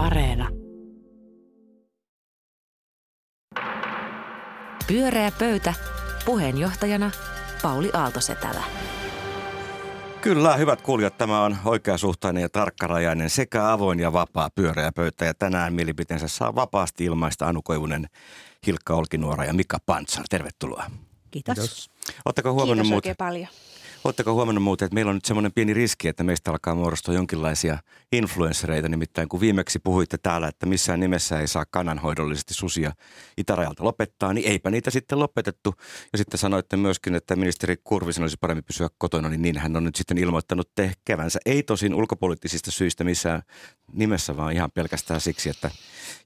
Areena. Pyöreä pöytä. Puheenjohtajana Pauli Aaltosetälä. Kyllä, hyvät kuulijat, tämä on oikeasuhtainen ja tarkkarajainen sekä avoin ja vapaa pyöreä pöytä. Ja tänään mielipiteensä saa vapaasti ilmaista Anu Koivunen, Hilkka Olkinuora ja Mika Pantsar. Tervetuloa. Kiitos. Kiitos. Oletteko huomannut Kiitos muuten, oikein paljon. Oletteko huomannut muuten, että meillä on nyt semmoinen pieni riski, että meistä alkaa muodostua jonkinlaisia influenssereita. Nimittäin kun viimeksi puhuitte täällä, että missään nimessä ei saa kannanhoidollisesti susia itärajalta lopettaa, niin eipä niitä sitten lopetettu. Ja sitten sanoitte myöskin, että ministeri Kurvisen olisi parempi pysyä kotona, niin niin hän on nyt sitten ilmoittanut tehkevänsä. Ei tosin ulkopoliittisista syistä missään nimessä, vaan ihan pelkästään siksi, että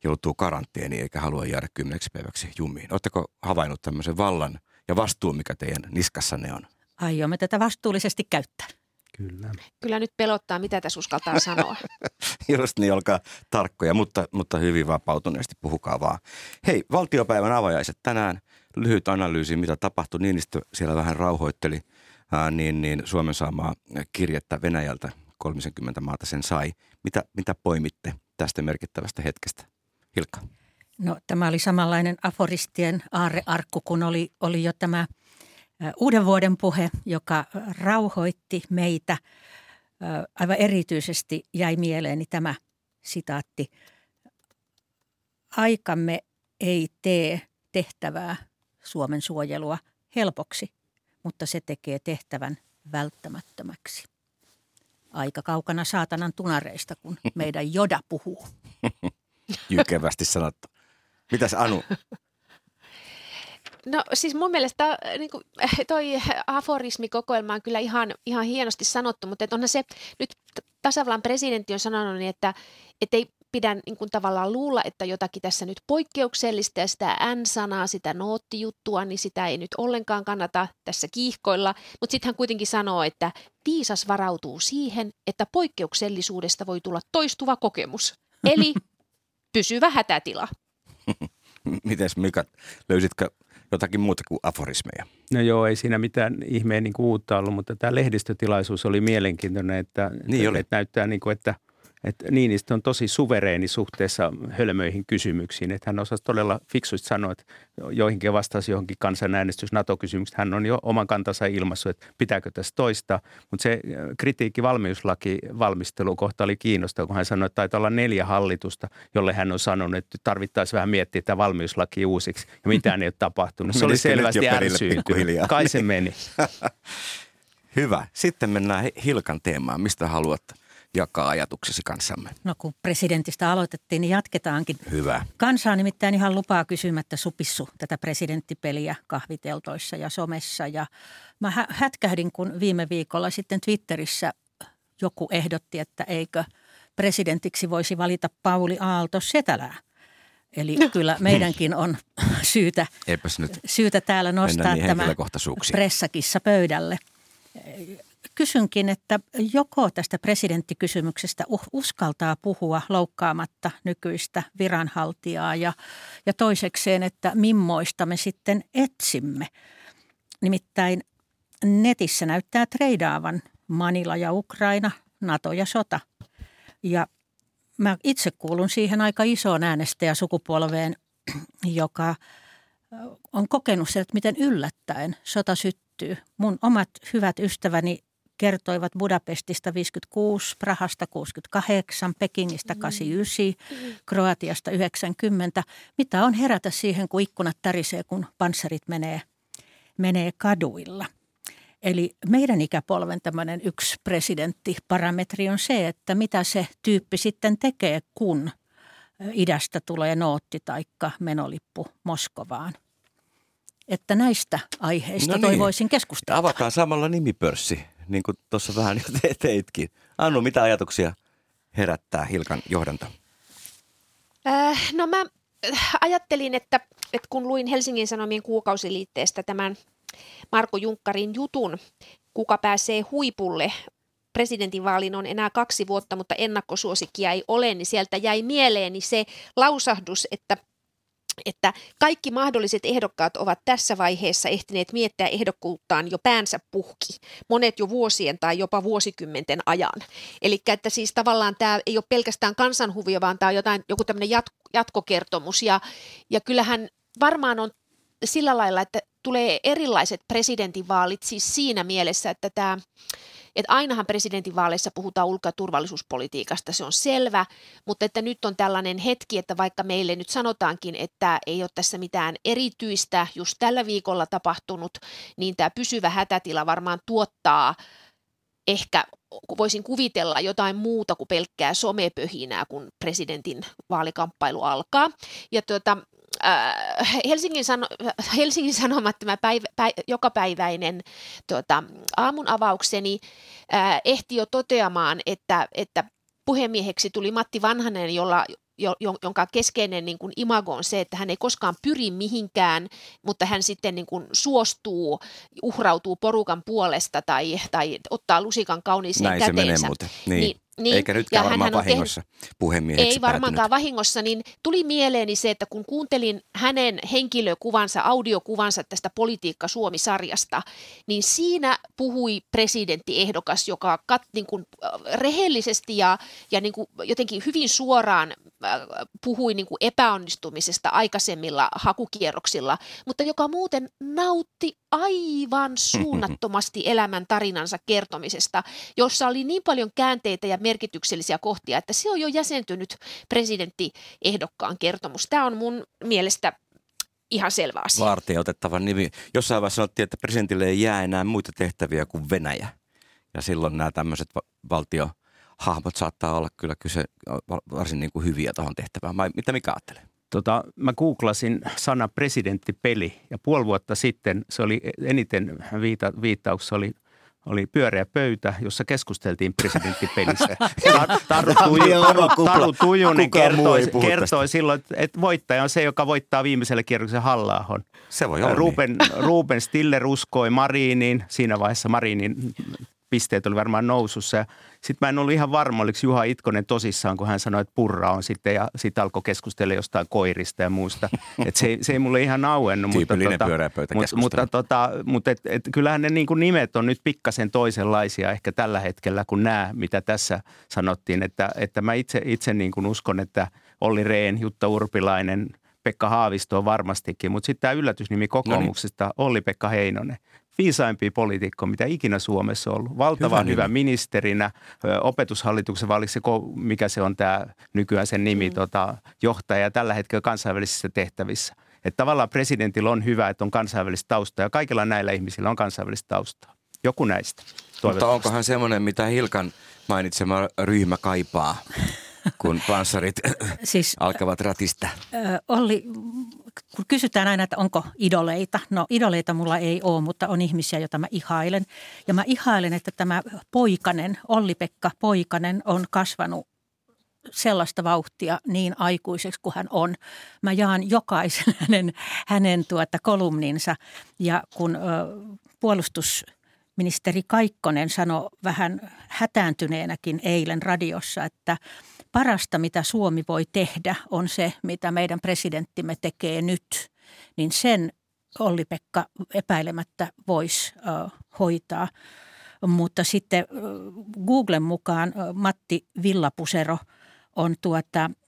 joutuu karanteeniin eikä halua jäädä kymmeneksi päiväksi jumiin. Oletteko havainnut tämmöisen vallan ja vastuun, mikä teidän niskassanne on? Aiomme tätä vastuullisesti käyttää. Kyllä. Kyllä nyt pelottaa, mitä tässä uskaltaa sanoa. Just niin, olkaa tarkkoja, mutta, mutta hyvin vapautuneesti, puhukaa vaan. Hei, valtiopäivän avajaiset tänään. Lyhyt analyysi, mitä tapahtui. Niinistö siellä vähän rauhoitteli ää, niin, niin Suomen saamaa kirjettä Venäjältä. 30 maata sen sai. Mitä, mitä poimitte tästä merkittävästä hetkestä? Hilkka. No tämä oli samanlainen aforistien aarrearkku, kun oli, oli jo tämä uuden vuoden puhe, joka rauhoitti meitä. Aivan erityisesti jäi mieleeni tämä sitaatti. Aikamme ei tee tehtävää Suomen suojelua helpoksi, mutta se tekee tehtävän välttämättömäksi. Aika kaukana saatanan tunareista, kun meidän joda puhuu. Jykevästi sanottu. Mitäs Anu? No siis mun mielestä niin kuin, toi aforismikokoelma on kyllä ihan, ihan hienosti sanottu, mutta onhan se nyt tasavallan presidentti on sanonut, niin että ei pidä niin kuin tavallaan luulla, että jotakin tässä nyt poikkeuksellista ja sitä N-sanaa, sitä noottijuttua, niin sitä ei nyt ollenkaan kannata tässä kiihkoilla. Mutta sitten hän kuitenkin sanoo, että viisas varautuu siihen, että poikkeuksellisuudesta voi tulla toistuva kokemus. Eli pysyvä hätätila. Mites Mika, löysitkö jotakin muuta kuin aforismeja? No joo, ei siinä mitään ihmeen niin uutta ollut, mutta tämä lehdistötilaisuus oli mielenkiintoinen, että, niin oli. että näyttää niin kuin, että – että Niinistö on tosi suvereeni suhteessa hölmöihin kysymyksiin. Että hän osasi todella fiksusti sanoa, että joihinkin vastasi johonkin kansanäänestys NATO-kysymykset. Hän on jo oman kantansa ilmaissut, että pitääkö tässä toista. Mutta se äh, kritiikki valmiuslaki valmistelukohta oli kiinnostava, kun hän sanoi, että taitaa olla neljä hallitusta, jolle hän on sanonut, että tarvittaisiin vähän miettiä tämä valmiuslaki uusiksi. Ja mitään ei ole tapahtunut. Se oli selvästi ärsyyntynyt. Kai se meni. Hyvä. Sitten mennään Hilkan teemaan. Mistä haluat jakaa ajatuksesi kanssamme? No kun presidentistä aloitettiin, niin jatketaankin. Hyvä. Kansa on nimittäin ihan lupaa kysymättä supissu tätä presidenttipeliä kahviteltoissa ja somessa. Ja mä hätkähdin, kun viime viikolla sitten Twitterissä joku ehdotti, että eikö presidentiksi voisi valita Pauli Aalto Setälää. Eli kyllä meidänkin on syytä, nyt syytä täällä nostaa niin tämä pressakissa pöydälle kysynkin, että joko tästä presidenttikysymyksestä uskaltaa puhua loukkaamatta nykyistä viranhaltijaa ja, ja toisekseen, että mimmoista me sitten etsimme. Nimittäin netissä näyttää treidaavan Manila ja Ukraina, NATO ja sota. Ja mä itse kuulun siihen aika isoon äänestäjäsukupolveen, joka on kokenut sen, että miten yllättäen sota syttyy. Mun omat hyvät ystäväni kertoivat Budapestista 56, Prahasta 68, Pekingistä 89, mm. Kroatiasta 90. Mitä on herätä siihen, kun ikkunat tärisee, kun panssarit menee, menee kaduilla. Eli meidän ikäpolven tämmöinen yksi presidenttiparametri on se, että mitä se tyyppi sitten tekee, kun idästä tulee nootti taikka menolippu Moskovaan. Että näistä aiheista no niin. toivoisin keskustella. Avataan samalla nimipörssi niin kuin tuossa vähän jo te- teitkin. Annu, mitä ajatuksia herättää Hilkan johdanto? Äh, no mä ajattelin, että, että kun luin Helsingin Sanomien kuukausiliitteestä tämän Marko Junkkarin jutun, kuka pääsee huipulle, presidentinvaalin on enää kaksi vuotta, mutta ennakkosuosikkia ei ole, niin sieltä jäi mieleeni se lausahdus, että että kaikki mahdolliset ehdokkaat ovat tässä vaiheessa ehtineet miettiä ehdokkuuttaan jo päänsä puhki, monet jo vuosien tai jopa vuosikymmenten ajan. Eli että siis tavallaan tämä ei ole pelkästään kansanhuvio, vaan tämä on jotain, joku tämmöinen jatkokertomus ja, ja kyllähän varmaan on sillä lailla, että tulee erilaiset presidentinvaalit siis siinä mielessä, että tämä että ainahan presidentinvaaleissa puhutaan ulko- ja turvallisuuspolitiikasta, se on selvä, mutta että nyt on tällainen hetki, että vaikka meille nyt sanotaankin, että ei ole tässä mitään erityistä just tällä viikolla tapahtunut, niin tämä pysyvä hätätila varmaan tuottaa ehkä voisin kuvitella jotain muuta kuin pelkkää somepöhinää, kun presidentin vaalikamppailu alkaa. Ja tuota, äh, Helsingin, sano, Helsingin Sanomat tämä päivä, päivä, jokapäiväinen tuota, aamun avaukseni äh, ehti jo toteamaan, että, että puhemieheksi tuli Matti Vanhanen, jolla, jo, jonka keskeinen niin kuin imago on se, että hän ei koskaan pyri mihinkään, mutta hän sitten niin kuin suostuu, uhrautuu porukan puolesta tai, tai ottaa lusikan kauniiseen Näin käteensä. se menee muuten. Niin. niin niin, Eikä nytkään varmaan vahingossa tehnyt, puhemieheksi Ei varmaankaan päätynyt. vahingossa, niin tuli mieleeni se, että kun kuuntelin hänen henkilökuvansa, audiokuvansa tästä Politiikka Suomi-sarjasta, niin siinä puhui presidenttiehdokas, joka kat, niin kuin, rehellisesti ja, ja niin kuin jotenkin hyvin suoraan puhui niin kuin epäonnistumisesta aikaisemmilla hakukierroksilla, mutta joka muuten nautti aivan suunnattomasti elämän tarinansa kertomisesta, jossa oli niin paljon käänteitä ja merkityksellisiä kohtia, että se on jo jäsentynyt presidenttiehdokkaan kertomus. Tämä on mun mielestä ihan selvä asia. Vartija otettava nimi. Jossain vaiheessa sanottiin, että presidentille ei jää enää muita tehtäviä kuin Venäjä. Ja silloin nämä tämmöiset valtiohahmot saattaa olla kyllä kyse varsin niin kuin hyviä tuohon tehtävään. Mitä mikä ajattelee? Tota, mä googlasin sana presidenttipeli ja puoli vuotta sitten se oli eniten viita, viittauksessa oli oli pyöreä pöytä, jossa keskusteltiin presidenttipelissä. Taru, Tuju, Taru Tujunen kertoi, kertoi silloin, että voittaja on se, joka voittaa viimeisellä kierroksella halla Se voi olla Ruben, niin. Ruben Stiller uskoi Marinin, siinä vaiheessa Marinin pisteet oli varmaan nousussa. Sitten mä en ollut ihan varma, oliko Juha Itkonen tosissaan, kun hän sanoi, että purra on sitten ja sitten alkoi keskustella jostain koirista ja muusta. Et se, se ei mulle ihan auennut. mutta, tota, mutta, mutta, tota, mutta et, et, kyllähän ne niin kuin nimet on nyt pikkasen toisenlaisia ehkä tällä hetkellä kuin nämä, mitä tässä sanottiin. Että, että mä itse, itse niin kuin uskon, että Olli Rehn, Jutta Urpilainen, Pekka Haavisto on varmastikin, mutta sitten tämä yllätysnimi kokoomuksesta, no niin. Olli-Pekka Heinonen viisaimpia poliitikko, mitä ikinä Suomessa on ollut. Valtavan hyvä, hyvä ministerinä, opetushallituksen valiksi, mikä se on tämä nykyään sen nimi, mm. tota, johtaja tällä hetkellä kansainvälisissä tehtävissä. Että tavallaan presidentillä on hyvä, että on kansainvälistä taustaa ja kaikilla näillä ihmisillä on kansainvälistä taustaa. Joku näistä. Mutta onkohan semmoinen, mitä Hilkan mainitsema ryhmä kaipaa? Kun panssarit siis, alkavat ratista? Olli, kun kysytään aina, että onko idoleita. No idoleita mulla ei ole, mutta on ihmisiä, joita mä ihailen. Ja mä ihailen, että tämä poikanen, Olli-Pekka Poikanen on kasvanut sellaista vauhtia niin aikuiseksi kuin hän on. Mä jaan jokaisen hänen, hänen tuota kolumninsa ja kun ö, puolustusministeri Kaikkonen sanoi vähän hätääntyneenäkin eilen radiossa, että – parasta, mitä Suomi voi tehdä, on se, mitä meidän presidenttimme tekee nyt. Niin sen Olli-Pekka epäilemättä voisi hoitaa. Mutta sitten Googlen mukaan Matti Villapusero on tuota –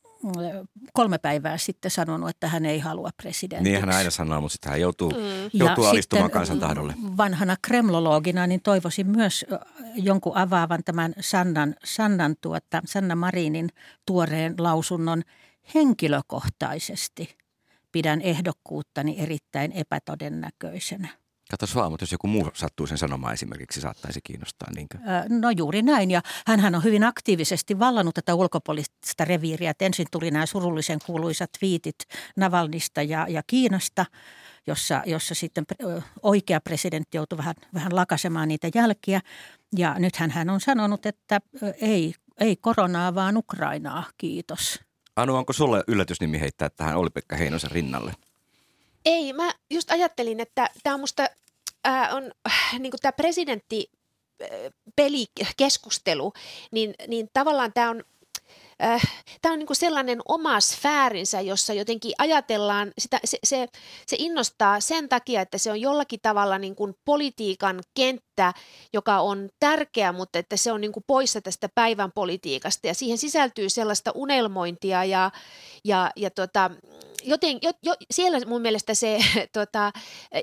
kolme päivää sitten sanonut, että hän ei halua presidentiksi. Niin hän aina sanoo, mutta sitten hän joutuu, mm. joutuu ja alistumaan kansan tahdolle. Vanhana kremlologina niin toivoisin myös jonkun avaavan tämän Sannan, Sannan tuota, Sanna Marinin tuoreen lausunnon henkilökohtaisesti. Pidän ehdokkuuttani erittäin epätodennäköisenä. Katos vaan, mutta jos joku muu sattuu sen sanomaan esimerkiksi, saattaisi kiinnostaa, niinkö? No juuri näin, ja hän on hyvin aktiivisesti vallannut tätä ulkopoliittista reviiriä. Et ensin tuli nämä surullisen kuuluisat twiitit Navalnista ja, ja Kiinasta, jossa, jossa sitten oikea presidentti joutui vähän, vähän lakasemaan niitä jälkiä. Ja nythän hän on sanonut, että ei, ei koronaa, vaan Ukrainaa, kiitos. Anu, onko sulle yllätysnimi heittää tähän Oli-Pekka Heinosen rinnalle? Ei, mä just ajattelin, että tämä on musta äh, on äh, niin tämä presidentti pelikeskustelu, niin, niin tavallaan tämä on äh, tämä on niin kuin sellainen oma sfäärinsä, jossa jotenkin ajatellaan, sitä, se, se, se innostaa sen takia, että se on jollakin tavalla niin kuin politiikan kenttä, joka on tärkeä, mutta että se on niin kuin poissa tästä päivän politiikasta ja siihen sisältyy sellaista unelmointia ja, ja, ja tota, joten, jo, jo, siellä mun mielestä se tota,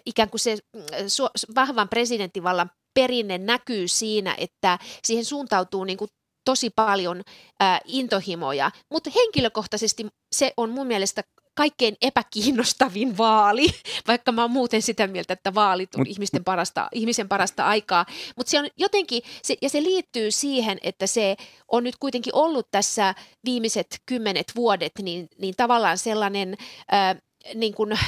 ikään kuin se mm, su, vahvan presidenttivallan perinne näkyy siinä, että siihen suuntautuu niin kuin tosi paljon ää, intohimoja, mutta henkilökohtaisesti se on mun mielestä kaikkein epäkiinnostavin vaali, vaikka mä oon muuten sitä mieltä, että vaalit on Mut, ihmisten parasta, ihmisen parasta aikaa. Mutta se on jotenkin, se, ja se liittyy siihen, että se on nyt kuitenkin ollut tässä viimeiset kymmenet vuodet, niin, niin tavallaan sellainen... Ää, niin kuin,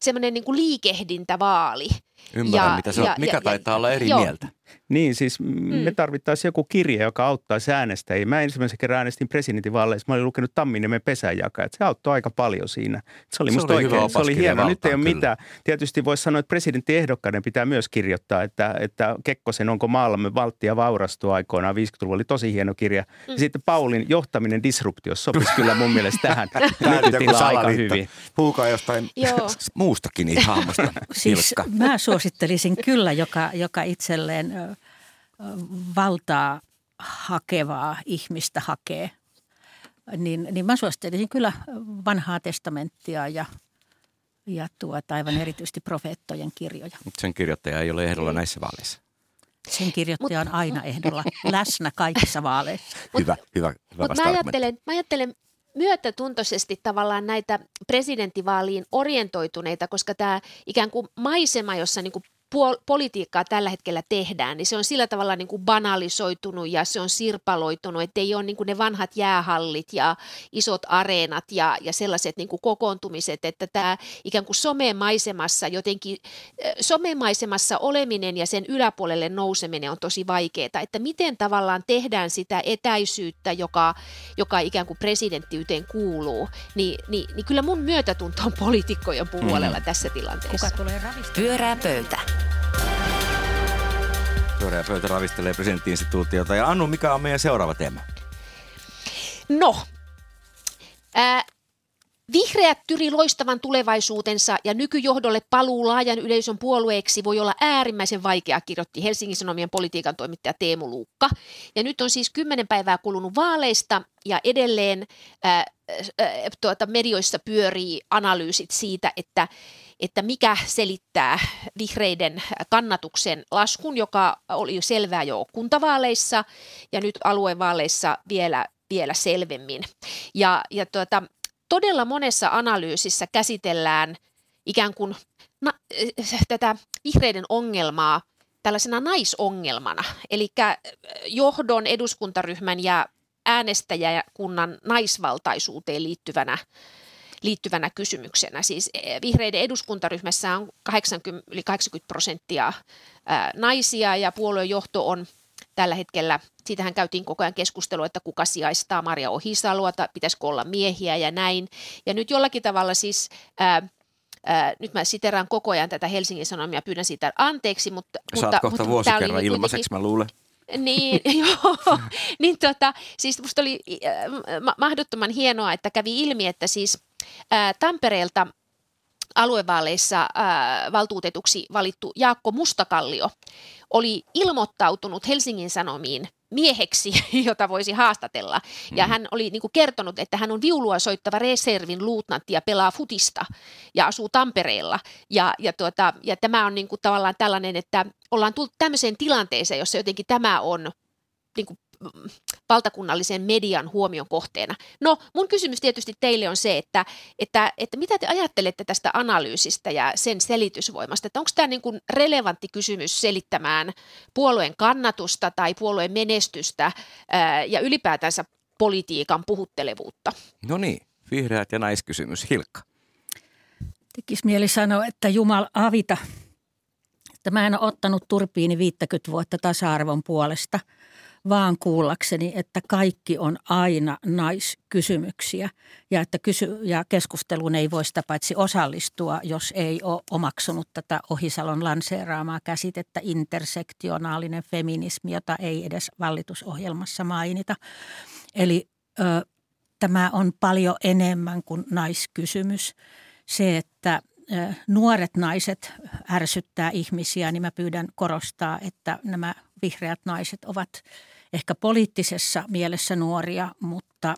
semmoinen niin kuin liikehdintävaali. Ymmärrän, ja, mitä se on. Mikä ja, taitaa ja, olla eri joo. mieltä? Niin, siis mm. me tarvittaisiin joku kirje, joka auttaisi äänestäjiä. Mä ensimmäisen kerran äänestin presidentinvaaleissa. Mä olin lukenut Tamminiemen pesänjakaa. Se auttoi aika paljon siinä. Se oli se musta oli oikein, se oli hieno. Nyt ei ole mitään. Tietysti voisi sanoa, että presidenttiehdokkaiden pitää myös kirjoittaa, että, että Kekkosen Onko maallamme valttia vaurastua aikoinaan 50-luvulla oli tosi hieno kirja. Mm. Ja sitten Paulin johtaminen disruptio sopisi kyllä mun mielestä tähän nykytilaan aika hyvin. Puhukaa jostain muustakin ihan siis mä suosittelisin kyllä, joka, joka itselleen valtaa hakevaa ihmistä hakee, niin, niin mä suosittelisin kyllä vanhaa testamenttia ja, ja tuota, aivan erityisesti profeettojen kirjoja. Mutta sen kirjoittaja ei ole ehdolla näissä vaaleissa. Sen kirjoittaja on aina ehdolla läsnä kaikissa vaaleissa. hyvä, hyvä, hyvä Mutta mä ajattelen, mä ajattelen myötätuntoisesti tavallaan näitä presidenttivaaliin orientoituneita, koska tämä ikään kuin maisema, jossa niin kuin puol- politiikkaa tällä hetkellä tehdään, niin se on sillä tavalla niin kuin banalisoitunut ja se on sirpaloitunut, että ei ole niin kuin ne vanhat jäähallit ja isot areenat ja, ja sellaiset niin kuin kokoontumiset, että tämä ikään kuin somemaisemassa jotenkin, somemaisemassa oleminen ja sen yläpuolelle nouseminen on tosi vaikeaa, että miten tavallaan tehdään sitä etäisyyttä, joka, joka ikään kuin presidenttiyteen kuuluu, niin, niin, niin kyllä mun myötätunto on poliitikkojen puolella mm. tässä tilanteessa. Kuka tulee Pyörää pöytä. Pyöreä pöytä ravistelee presidenttiinstituutiota. Ja Annu, mikä on meidän seuraava teema? No, ää, Vihreät tyri loistavan tulevaisuutensa ja nykyjohdolle paluu laajan yleisön puolueeksi voi olla äärimmäisen vaikea, kirjoitti Helsingin Sanomien politiikan toimittaja Teemu Luukka. Ja nyt on siis kymmenen päivää kulunut vaaleista ja edelleen ää, ää, tuota, medioissa pyörii analyysit siitä, että että mikä selittää vihreiden kannatuksen laskun, joka oli jo selvää jo kuntavaaleissa ja nyt aluevaaleissa vielä, vielä selvemmin. Ja, ja tuota, todella monessa analyysissä käsitellään ikään kuin na, tätä vihreiden ongelmaa tällaisena naisongelmana, eli johdon, eduskuntaryhmän ja äänestäjäkunnan naisvaltaisuuteen liittyvänä liittyvänä kysymyksenä. Siis e, vihreiden eduskuntaryhmässä on 80, yli 80 prosenttia naisia ja puoluejohto on tällä hetkellä, siitähän käytiin koko ajan keskustelua, että kuka sijaistaa Maria Ohisaloa, pitäisikö olla miehiä ja näin. Ja nyt jollakin tavalla siis ää, Ää, nyt mä siteraan koko ajan tätä Helsingin Sanomia, pyydän siitä anteeksi, mutta... Saat mutta, kohta mutta vuosikerran ilmaiseksi, mä luulen. Niin, joo. niin tota, siis musta oli äh, mahdottoman hienoa, että kävi ilmi, että siis Tampereelta aluevaaleissa valtuutetuksi valittu Jaakko Mustakallio oli ilmoittautunut Helsingin Sanomiin mieheksi, jota voisi haastatella. Ja mm. hän oli niin kuin kertonut, että hän on viulua soittava reservin luutnantti ja pelaa futista ja asuu Tampereella. Ja, ja, tuota, ja tämä on niin kuin tavallaan tällainen, että ollaan tullut tämmöiseen tilanteeseen, jossa jotenkin tämä on niin kuin valtakunnallisen median huomion kohteena. No, mun kysymys tietysti teille on se, että, että, että mitä te ajattelette tästä analyysistä ja sen selitysvoimasta, että onko tämä niin kuin relevantti kysymys selittämään puolueen kannatusta tai puolueen menestystä ää, ja ylipäätänsä politiikan puhuttelevuutta? No niin, vihreät ja naiskysymys. Hilkka. Tekisi mieli sanoa, että Jumal avita, että mä en ole ottanut turpiini 50 vuotta tasa-arvon puolesta – kuullakseni, että kaikki on aina naiskysymyksiä ja että kysy- ja keskusteluun ei voi sitä paitsi osallistua, jos ei ole omaksunut tätä Ohisalon lanseeraamaa käsitettä intersektionaalinen feminismi, jota ei edes vallitusohjelmassa mainita. Eli ö, tämä on paljon enemmän kuin naiskysymys. Se, että nuoret naiset ärsyttää ihmisiä, niin mä pyydän korostaa, että nämä vihreät naiset ovat ehkä poliittisessa mielessä nuoria, mutta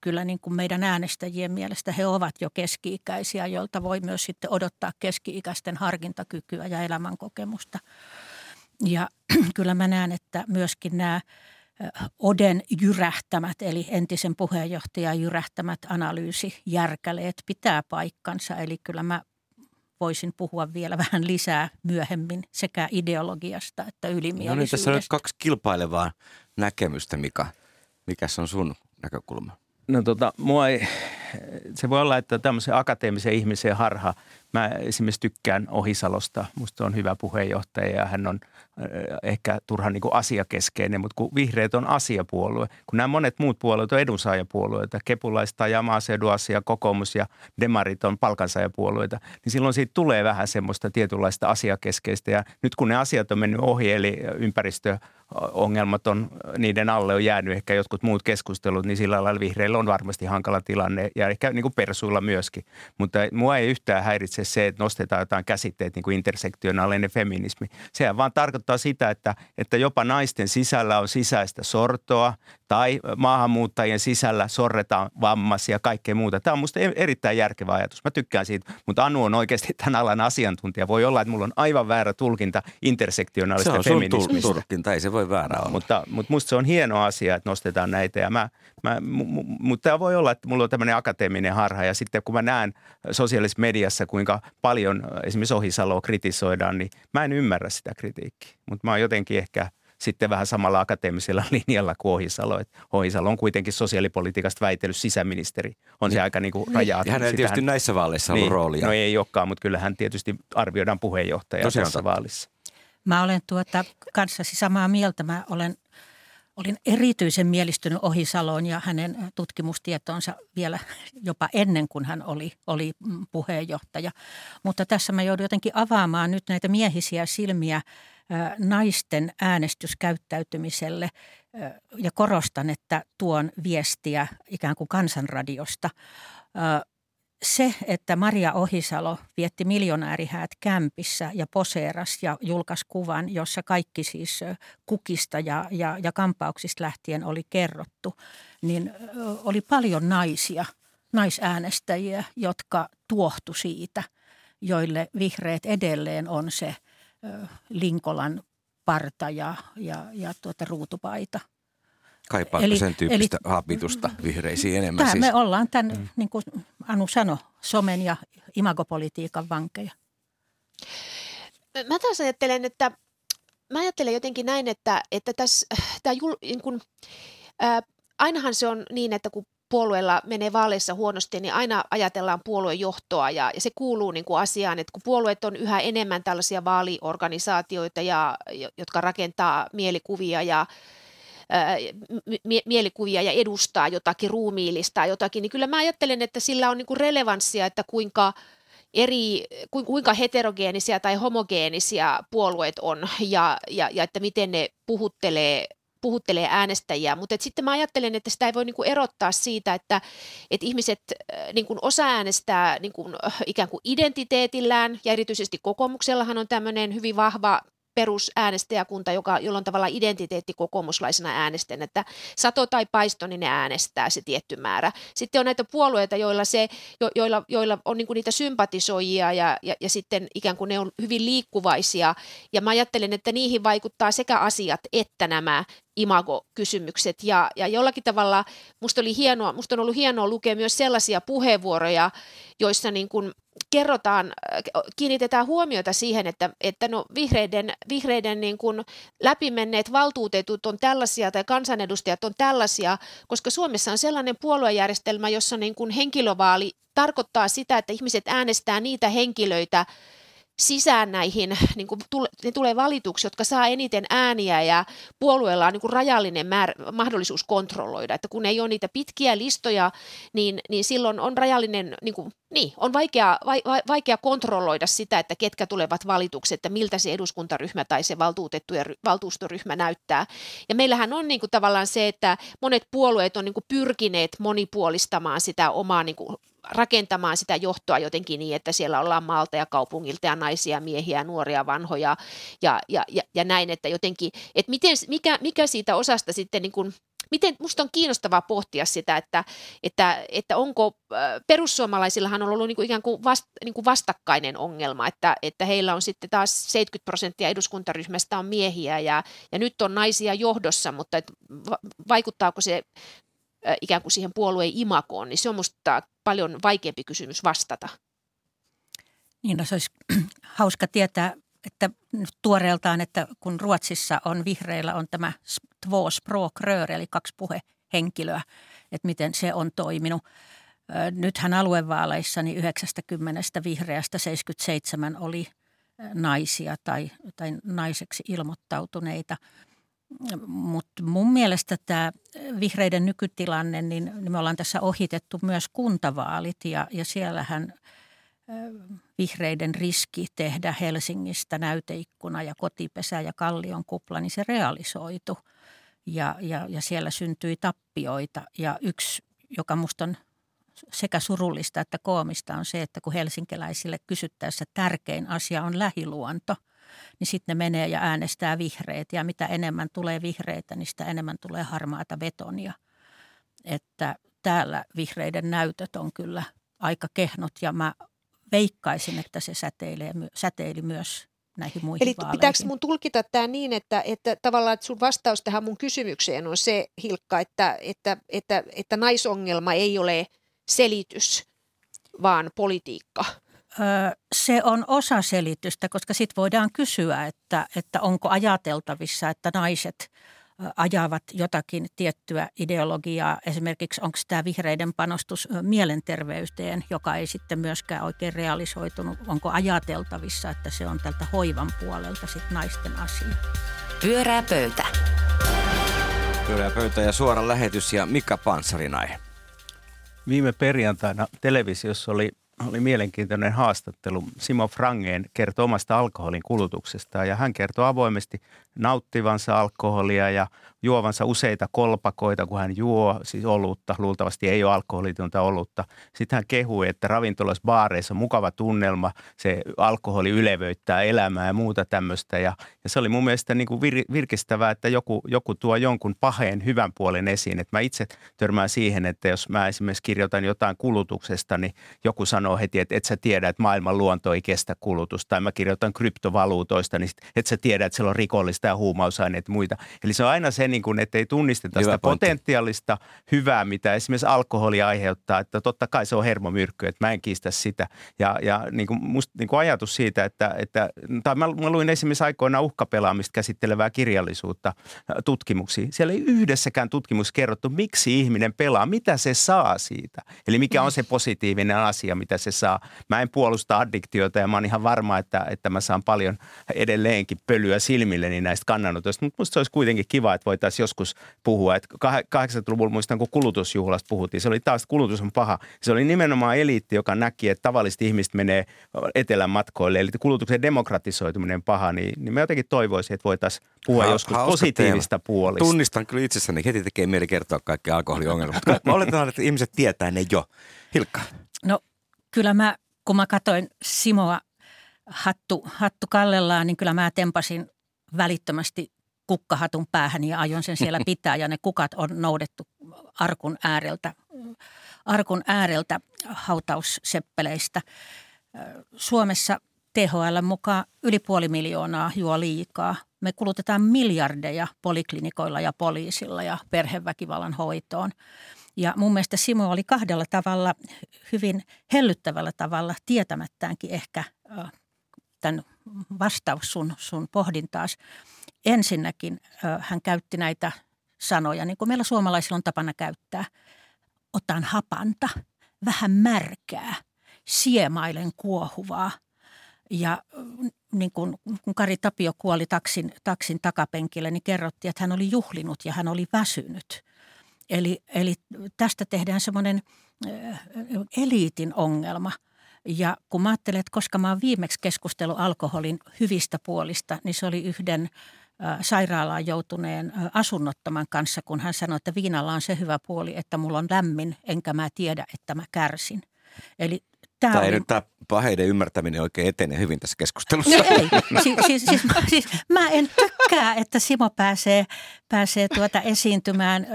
kyllä niin kuin meidän äänestäjien mielestä he ovat jo keski-ikäisiä, joilta voi myös sitten odottaa keski-ikäisten harkintakykyä ja elämänkokemusta. Ja kyllä mä näen, että myöskin nämä Oden jyrähtämät, eli entisen puheenjohtajan jyrähtämät analyysijärkäleet pitää paikkansa. Eli kyllä mä voisin puhua vielä vähän lisää myöhemmin sekä ideologiasta että ylimielisyydestä. No niin, tässä on nyt kaksi kilpailevaa näkemystä, Mika. Mikäs on sun näkökulma? No tota, mua ei, se voi olla, että tämmöisen akateemisen ihmisen harha. Mä esimerkiksi tykkään Ohisalosta. Musta on hyvä puheenjohtaja ja hän on äh, ehkä turhan niin kuin asiakeskeinen, mutta kun vihreät on asiapuolue, kun nämä monet muut puolueet on edunsaajapuolueita, kepulaista ja maaseuduasia, kokoomus ja demarit on palkansaajapuolueita, niin silloin siitä tulee vähän semmoista tietynlaista asiakeskeistä. Ja nyt kun ne asiat on mennyt ohi, eli ympäristö ongelmat on, niiden alle on jäänyt ehkä jotkut muut keskustelut, niin sillä lailla vihreillä on varmasti hankala tilanne ja ehkä niin kuin persuilla myöskin. Mutta mua ei yhtään häiritse se, että nostetaan jotain käsitteet niin kuin intersektionaalinen feminismi. Sehän vaan tarkoittaa sitä, että, että jopa naisten sisällä on sisäistä sortoa tai maahanmuuttajien sisällä sorretaan vammaisia ja kaikkea muuta. Tämä on minusta e- erittäin järkevä ajatus. Mä tykkään siitä, mutta Anu on oikeasti tämän alan asiantuntija. Voi olla, että mulla on aivan väärä tulkinta intersektionaalista feminismistä. Se on tulkinta, ei se voi väärä olla. Mutta, mutta musta se on hieno asia, että nostetaan näitä. Ja mä, mä, m- mutta tämä voi olla, että mulla on tämmöinen akateeminen harha. Ja sitten kun mä näen sosiaalisessa mediassa, kuinka paljon esimerkiksi Ohisaloa kritisoidaan, niin mä en ymmärrä sitä kritiikkiä. Mutta mä oon jotenkin ehkä – sitten vähän samalla akateemisella linjalla kuin Ohisalo. Että Ohisalo on kuitenkin sosiaalipolitiikasta väitellyt sisäministeri. On niin. se aika niin kuin rajaa. Ja hän ei tietysti näissä vaaleissa ollut niin, roolia. No ei olekaan, mutta kyllä hän tietysti arvioidaan puheenjohtaja Tosiaan tässä vaalissa. Mä olen tuota kanssasi samaa mieltä. Mä olen, olin erityisen mielistynyt Ohisaloon ja hänen tutkimustietonsa vielä jopa ennen kuin hän oli, oli puheenjohtaja. Mutta tässä mä joudun jotenkin avaamaan nyt näitä miehisiä silmiä naisten äänestyskäyttäytymiselle ja korostan, että tuon viestiä ikään kuin kansanradiosta se, että Maria Ohisalo vietti miljonäärihäät kämpissä ja poseeras ja julkaisi kuvan, jossa kaikki siis kukista ja, ja, ja kampauksista lähtien oli kerrottu, niin oli paljon naisia, naisäänestäjiä, jotka tuohtu siitä, joille vihreät edelleen on se Linkolan parta ja, ja, ja tuota ruutupaita – Kaipaatko eli, sen tyyppistä eli, habitusta vihreisiin enemmän? Tämä siis? Me ollaan tämän, mm. niin kuin Anu sanoi, somen ja imagopolitiikan vankeja. Mä taas ajattelen, että mä ajattelen jotenkin näin, että, että tässä, tämä jul, niin kun, ää, ainahan se on niin, että kun puolueella menee vaaleissa huonosti, niin aina ajatellaan puoluejohtoa ja, ja se kuuluu niin kuin asiaan, että kun puolueet on yhä enemmän tällaisia vaaliorganisaatioita, ja, jotka rakentaa mielikuvia ja mielikuvia ja edustaa jotakin ruumiillista jotakin, niin kyllä mä ajattelen, että sillä on niinku relevanssia, että kuinka eri, kuinka heterogeenisia tai homogeenisia puolueet on ja, ja, ja että miten ne puhuttelee puhuttelee äänestäjiä, mutta sitten mä ajattelen, että sitä ei voi niinku erottaa siitä, että, että ihmiset niinku osa äänestää niinku ikään kuin identiteetillään. Ja erityisesti kokoomuksellahan on tämmöinen hyvin vahva perusäänestäjäkunta, joka, jolla on tavallaan identiteetti kokoomuslaisena äänestäjänä, että sato tai paisto, niin ne äänestää se tietty määrä. Sitten on näitä puolueita, joilla, se, jo, joilla, joilla on niin niitä sympatisoijia ja, ja, ja sitten ikään kuin ne on hyvin liikkuvaisia. Ja mä ajattelen, että niihin vaikuttaa sekä asiat että nämä imago-kysymykset. Ja, ja jollakin tavalla musta, oli hienoa, musta on ollut hienoa lukea myös sellaisia puheenvuoroja, joissa niin kuin kerrotaan, kiinnitetään huomiota siihen, että, että no vihreiden, vihreiden niin kuin läpimenneet valtuutetut on tällaisia tai kansanedustajat on tällaisia, koska Suomessa on sellainen puoluejärjestelmä, jossa niin kuin henkilövaali tarkoittaa sitä, että ihmiset äänestää niitä henkilöitä, sisään näihin, niin kuin tule, ne tulee valituksi, jotka saa eniten ääniä ja puolueella on niin kuin rajallinen määr, mahdollisuus kontrolloida. Että kun ei ole niitä pitkiä listoja, niin, niin silloin on rajallinen, niin, kuin, niin on vaikea, va, va, vaikea kontrolloida sitä, että ketkä tulevat valituksi, että miltä se eduskuntaryhmä tai se valtuutettu ja valtuustoryhmä näyttää. Ja meillähän on niin kuin tavallaan se, että monet puolueet on niin kuin pyrkineet monipuolistamaan sitä omaa niin kuin rakentamaan sitä johtoa jotenkin niin, että siellä ollaan maalta ja kaupungilta ja naisia, miehiä, nuoria, vanhoja ja, ja, ja, ja näin, että jotenkin, että miten, mikä, mikä siitä osasta sitten niin kuin, miten musta on kiinnostavaa pohtia sitä, että, että, että onko perussuomalaisillahan on ollut niin kuin ikään kuin, vast, niin kuin vastakkainen ongelma, että, että heillä on sitten taas 70 prosenttia eduskuntaryhmästä on miehiä ja, ja nyt on naisia johdossa, mutta et vaikuttaako se ikään kuin siihen puolueen imakoon, niin se on minusta paljon vaikeampi kysymys vastata. Niin, no se olisi hauska tietää, että tuoreeltaan, että kun Ruotsissa on vihreillä on tämä två språkrör, eli kaksi puhehenkilöä, että miten se on toiminut. Nythän aluevaaleissa niin 90 vihreästä 77 oli naisia tai, tai naiseksi ilmoittautuneita – mutta mun mielestä tämä vihreiden nykytilanne, niin, niin me ollaan tässä ohitettu myös kuntavaalit ja, ja siellähän vihreiden riski tehdä Helsingistä näyteikkuna ja kotipesä ja kallion kupla, niin se realisoitu. Ja, ja, ja siellä syntyi tappioita. Ja yksi, joka musta on sekä surullista että koomista, on se, että kun helsinkiläisille kysyttäessä tärkein asia on lähiluonto – niin sitten ne menee ja äänestää vihreät. Ja mitä enemmän tulee vihreitä, niin sitä enemmän tulee harmaata betonia. Että täällä vihreiden näytöt on kyllä aika kehnot ja mä veikkaisin, että se säteilee, säteili myös näihin muihin Eli vaaleihin. pitääkö mun tulkita tämä niin, että, että tavallaan että sun vastaus tähän mun kysymykseen on se, Hilkka, että, että, että, että naisongelma ei ole selitys, vaan politiikka? Se on osa selitystä, koska sitten voidaan kysyä, että, että onko ajateltavissa, että naiset ajavat jotakin tiettyä ideologiaa. Esimerkiksi onko tämä vihreiden panostus mielenterveyteen, joka ei sitten myöskään oikein realisoitunut. Onko ajateltavissa, että se on tältä hoivan puolelta sitten naisten asia? Pyörää pöytä. Pyörää pöytä ja suora lähetys ja Mika Panssarinai. Viime perjantaina televisiossa oli oli mielenkiintoinen haastattelu. Simo Frangeen kertoi omasta alkoholin kulutuksesta ja hän kertoi avoimesti nauttivansa alkoholia ja juovansa useita kolpakoita, kun hän juo, siis olutta, luultavasti ei ole alkoholitonta olutta. Sitten hän kehui, että ravintolassa, baareissa on mukava tunnelma, se alkoholi ylevöittää elämää ja muuta tämmöistä. Ja, ja se oli mun mielestä niin kuin vir, virkistävää, että joku, joku tuo jonkun paheen hyvän puolen esiin. Että mä itse törmään siihen, että jos mä esimerkiksi kirjoitan jotain kulutuksesta, niin joku sanoo heti, että et sä tiedä, että maailman luonto ei kestä kulutusta. Tai mä kirjoitan kryptovaluutoista, niin et sä tiedä, että siellä on rikollista ja huumausaineet ja muita. Eli se on aina se niin kuin, että ei tunnisteta Hyvä sitä pointti. potentiaalista hyvää, mitä esimerkiksi alkoholi aiheuttaa, että totta kai se on hermomyrkky, että mä en kiistä sitä. Ja, ja niin kuin musta, niin kuin ajatus siitä, että, että tai mä, mä luin esimerkiksi aikoinaan uhkapelaamista käsittelevää kirjallisuutta äh, tutkimuksia. Siellä ei yhdessäkään tutkimus kerrottu, miksi ihminen pelaa, mitä se saa siitä. Eli mikä on se positiivinen asia, mitä se saa. Mä en puolusta addiktiota ja mä oon ihan varma, että, että mä saan paljon edelleenkin pölyä silmilleni näistä kannanotoista. Mutta musta se olisi kuitenkin kiva, että voitaisiin joskus puhua. Että 80-luvulla muistan, kun kulutusjuhlasta puhuttiin, se oli taas, kulutus on paha. Se oli nimenomaan eliitti, joka näki, että tavalliset ihmiset menee etelän matkoille, eli kulutuksen demokratisoituminen paha, niin, niin mä jotenkin toivoisin, että voitaisiin puhua ha, joskus positiivista teema. puolista. Tunnistan kyllä itsessäni, heti tekee mieli kertoa kaikki alkoholiongelmat. mä oletan, että ihmiset tietää ne jo. Hilkka. No kyllä mä, kun mä katsoin Simoa hattu, hattu kallellaan, niin kyllä mä tempasin välittömästi kukkahatun päähän ja aion sen siellä pitää ja ne kukat on noudettu arkun ääreltä, arkun ääreltä hautausseppeleistä. Suomessa THL mukaan yli puoli miljoonaa juo liikaa. Me kulutetaan miljardeja poliklinikoilla ja poliisilla ja perheväkivallan hoitoon. Ja mun mielestä Simo oli kahdella tavalla, hyvin hellyttävällä tavalla, tietämättäänkin ehkä tämän vastaus sun, sun pohdintaas. Ensinnäkin hän käytti näitä sanoja, niin kuin meillä suomalaisilla on tapana käyttää. Otan hapanta, vähän märkää, siemailen kuohuvaa. Ja niin kun, kun Kari Tapio kuoli taksin, taksin takapenkille, niin kerrottiin, että hän oli juhlinut ja hän oli väsynyt. Eli, eli tästä tehdään semmoinen eliitin ongelma. Ja kun mä ajattelen, että koska mä oon viimeksi keskustellut alkoholin hyvistä puolista, niin se oli yhden sairaalaan joutuneen asunnottoman kanssa, kun hän sanoi, että viinalla on se hyvä puoli, että mulla on lämmin, enkä mä tiedä, että mä kärsin. Eli Tämä, tämä oli... nyt tämä paheiden ymmärtäminen oikein etenee hyvin tässä keskustelussa. No ei, siis, siis, siis, siis mä en tykkää, että Simo pääsee, pääsee tuota esiintymään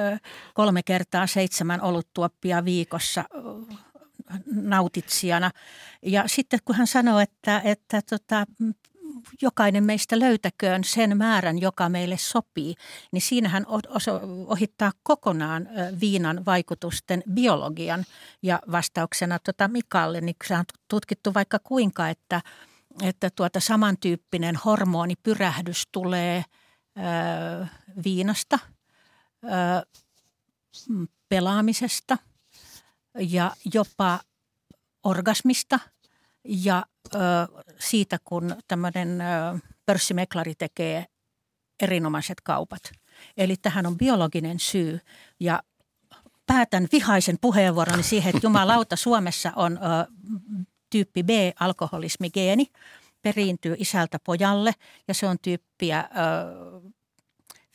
kolme kertaa seitsemän oluttuoppia viikossa nautitsijana. Ja sitten kun hän sanoo, että, että tota, jokainen meistä löytäköön sen määrän, joka meille sopii, niin siinähän ohittaa kokonaan viinan vaikutusten biologian. Ja vastauksena tuota Mikalle, niin on tutkittu vaikka kuinka, että, että tuota samantyyppinen hormonipyrähdys tulee ö, viinasta, ö, pelaamisesta ja jopa orgasmista – ja ö, siitä, kun tämmöinen pörssimeklari tekee erinomaiset kaupat. Eli tähän on biologinen syy ja päätän vihaisen puheenvuoroni siihen, että jumalauta Suomessa on ö, tyyppi B-alkoholismigeeni, periintyy isältä pojalle ja se on tyyppiä ö,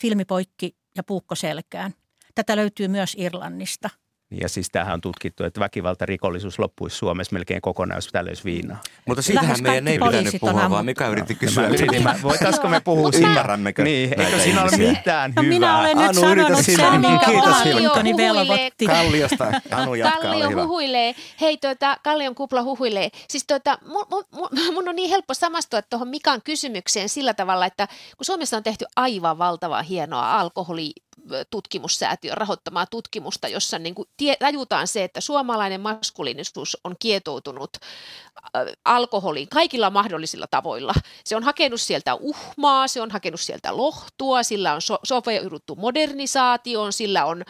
filmipoikki ja puukko selkään. Tätä löytyy myös Irlannista – ja siis tämähän on tutkittu, että väkivaltarikollisuus loppuisi Suomessa melkein kokonaan, jos täällä olisi viinaa. Mutta siitähän meidän ei pitänyt puhua, vaan mikä yritti kysyä. No, yritin, mä, voitaisko me puhua no, Ymmärrämmekö Niin, eikö siinä ole mitään no, hyvää? minä olen nyt Anu, sanonut sen, minkä omallikkoni velvoitti. Kalliosta, Anu jatkaa, Kallio huhuilee. Hei, tuota, Kallion kupla huhuilee. Siis tuota, mun, mun, mun on niin helppo samastua tuohon Mikan kysymykseen sillä tavalla, että kun Suomessa on tehty aivan valtava hienoa alkoholi tutkimussäätiön rahoittamaa tutkimusta, jossa niin kuin tie, tajutaan se, että suomalainen maskuliinisuus on kietoutunut äh, alkoholiin kaikilla mahdollisilla tavoilla. Se on hakenut sieltä uhmaa, se on hakenut sieltä lohtua, sillä on so, soveuduttu modernisaatioon, sillä on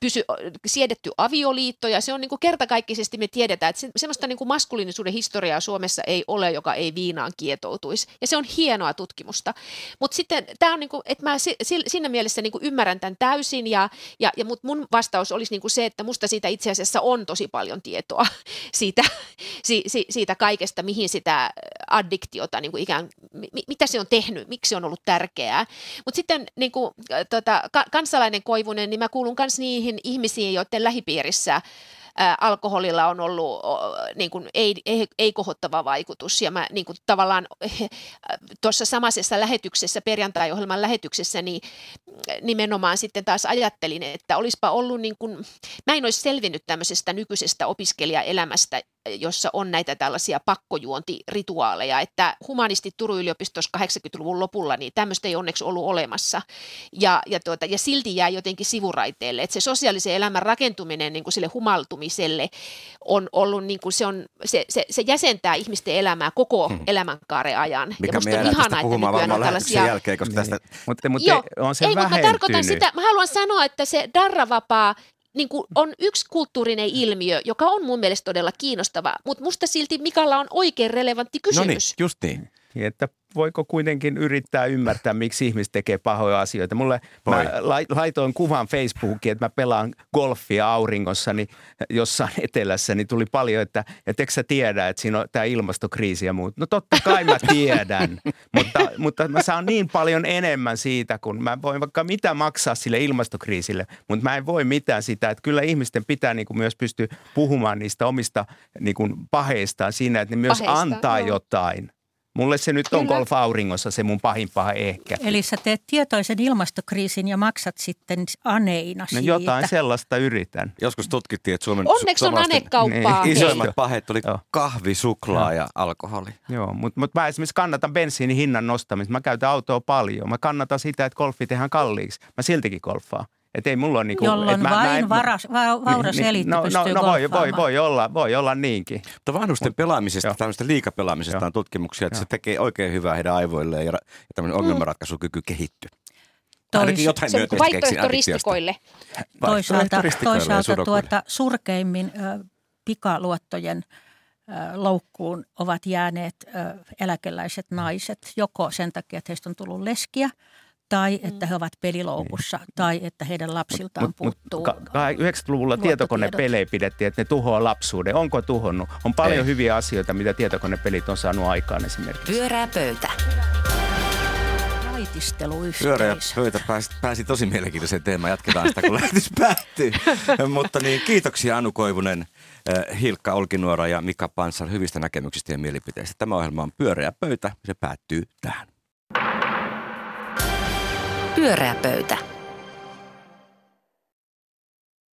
pysy, siedetty avioliitto ja se on niin kuin kertakaikkisesti me tiedetään, että se, semmoista niin kuin maskuliinisuuden historiaa Suomessa ei ole, joka ei viinaan kietoutuisi. Ja se on hienoa tutkimusta. Mutta sitten tämä on, niin kuin, että mä si, siinä mielessä niin kuin ymmärrän tämän täysin, ja, ja, ja mut mun vastaus olisi niin kuin se, että musta siitä itse asiassa on tosi paljon tietoa siitä, si, si, siitä kaikesta, mihin sitä addiktiota, niin kuin ikään, mi, mitä se on tehnyt, miksi se on ollut tärkeää. Mutta sitten niin kuin, tota, kansalainen Koivunen, niin mä kuulun myös niihin ihmisiin, joiden lähipiirissä alkoholilla on ollut niin kuin ei, ei, ei kohottava vaikutus. Ja mä niin kuin tavallaan tuossa samaisessa lähetyksessä, perjantai-ohjelman lähetyksessä, niin nimenomaan sitten taas ajattelin, että olisipa ollut niin kuin, mä en olisi selvinnyt tämmöisestä nykyisestä opiskelijaelämästä jossa on näitä tällaisia pakkojuontirituaaleja, että humanistit Turun yliopistossa 80-luvun lopulla, niin tämmöistä ei onneksi ollut olemassa. Ja, ja, tuota, ja silti jää jotenkin sivuraiteelle, että se sosiaalisen elämän rakentuminen niin kuin sille humaltumiselle on ollut, niin kuin se, on, se, se, se jäsentää ihmisten elämää koko hmm. elämänkaaren ajan. Mikä ja musta on ihanaa, että nykyään on tällaisia... jälkeen, koska tästä... Niin. Mutta, mutta Joo, on se ei, mutta mä tarkoitan sitä, mä haluan sanoa, että se darravapaa niin kuin on yksi kulttuurinen ilmiö, joka on mun mielestä todella kiinnostava, mutta musta silti Mikalla on oikein relevantti kysymys. No niin, just niin. Niin, että voiko kuitenkin yrittää ymmärtää, miksi ihmiset tekee pahoja asioita. Mulle mä laitoin kuvan Facebookiin, että mä pelaan golfia auringossa niin jossain etelässä, niin tuli paljon, että eikö sä tiedä, että siinä on tämä ilmastokriisi ja muut. No totta kai mä tiedän, mutta, mutta mä saan niin paljon enemmän siitä, kun mä voin vaikka mitä maksaa sille ilmastokriisille, mutta mä en voi mitään sitä, että kyllä ihmisten pitää niin kuin myös pystyä puhumaan niistä omista niin kuin paheistaan siinä, että ne myös Paheista, antaa joo. jotain. Mulle se nyt on golf auringossa se mun pahin paha ehkä. Eli sä teet tietoisen ilmastokriisin ja maksat sitten aneina no siitä. jotain sellaista yritän. Joskus tutkittiin, että Suomen Onneksi on anekauppaa. Niin. Isoimmat pahet oli Joo. kahvi, suklaa Joo. ja alkoholi. Joo, mutta mut mä esimerkiksi kannatan bensiinin hinnan nostamista. Mä käytän autoa paljon. Mä kannatan sitä, että golfi tehdään kalliiksi. Mä siltikin golfaan. Että ei mulla ole niin kuin, Jolloin mä, vain mä en, varas, va, vauras niin, eliitti no, pystyy no, no voi, voi, voi, olla, voi olla niinkin. Mutta vanhusten pelaamisesta, jo. tämmöistä liikapelaamisesta jo. on tutkimuksia, että jo. se tekee oikein hyvää heidän aivoilleen ja, ja tämmöinen mm. ongelmanratkaisukyky kehittyy. Tois, se on vaihtoehto ristikoille. Toisaalta, toisaalta tuota, surkeimmin ö, pikaluottojen loukkuun ovat jääneet eläkeläiset naiset, joko sen takia, että heistä on tullut leskiä – tai mm. että he ovat peliloukussa, niin. tai että heidän lapsiltaan mut, puuttuu. Mut, 90-luvulla tietokonepelejä pidettiin, että ne tuhoaa lapsuuden. Onko tuhonnut? On paljon Ei. hyviä asioita, mitä tietokonepelit on saanut aikaan esimerkiksi. Pyörää pöytä. Pyöreä pöytä pääsi, pääsi tosi mielenkiintoiseen teemaan. Jatketaan sitä, kun lähetys päättyy. Mutta niin, kiitoksia Anu Koivunen, eh, Hilkka Olkinuora ja Mika Pansar hyvistä näkemyksistä ja mielipiteistä. Tämä ohjelma on Pyöreä pöytä ja se päättyy tähän. Pyöreä pöytä.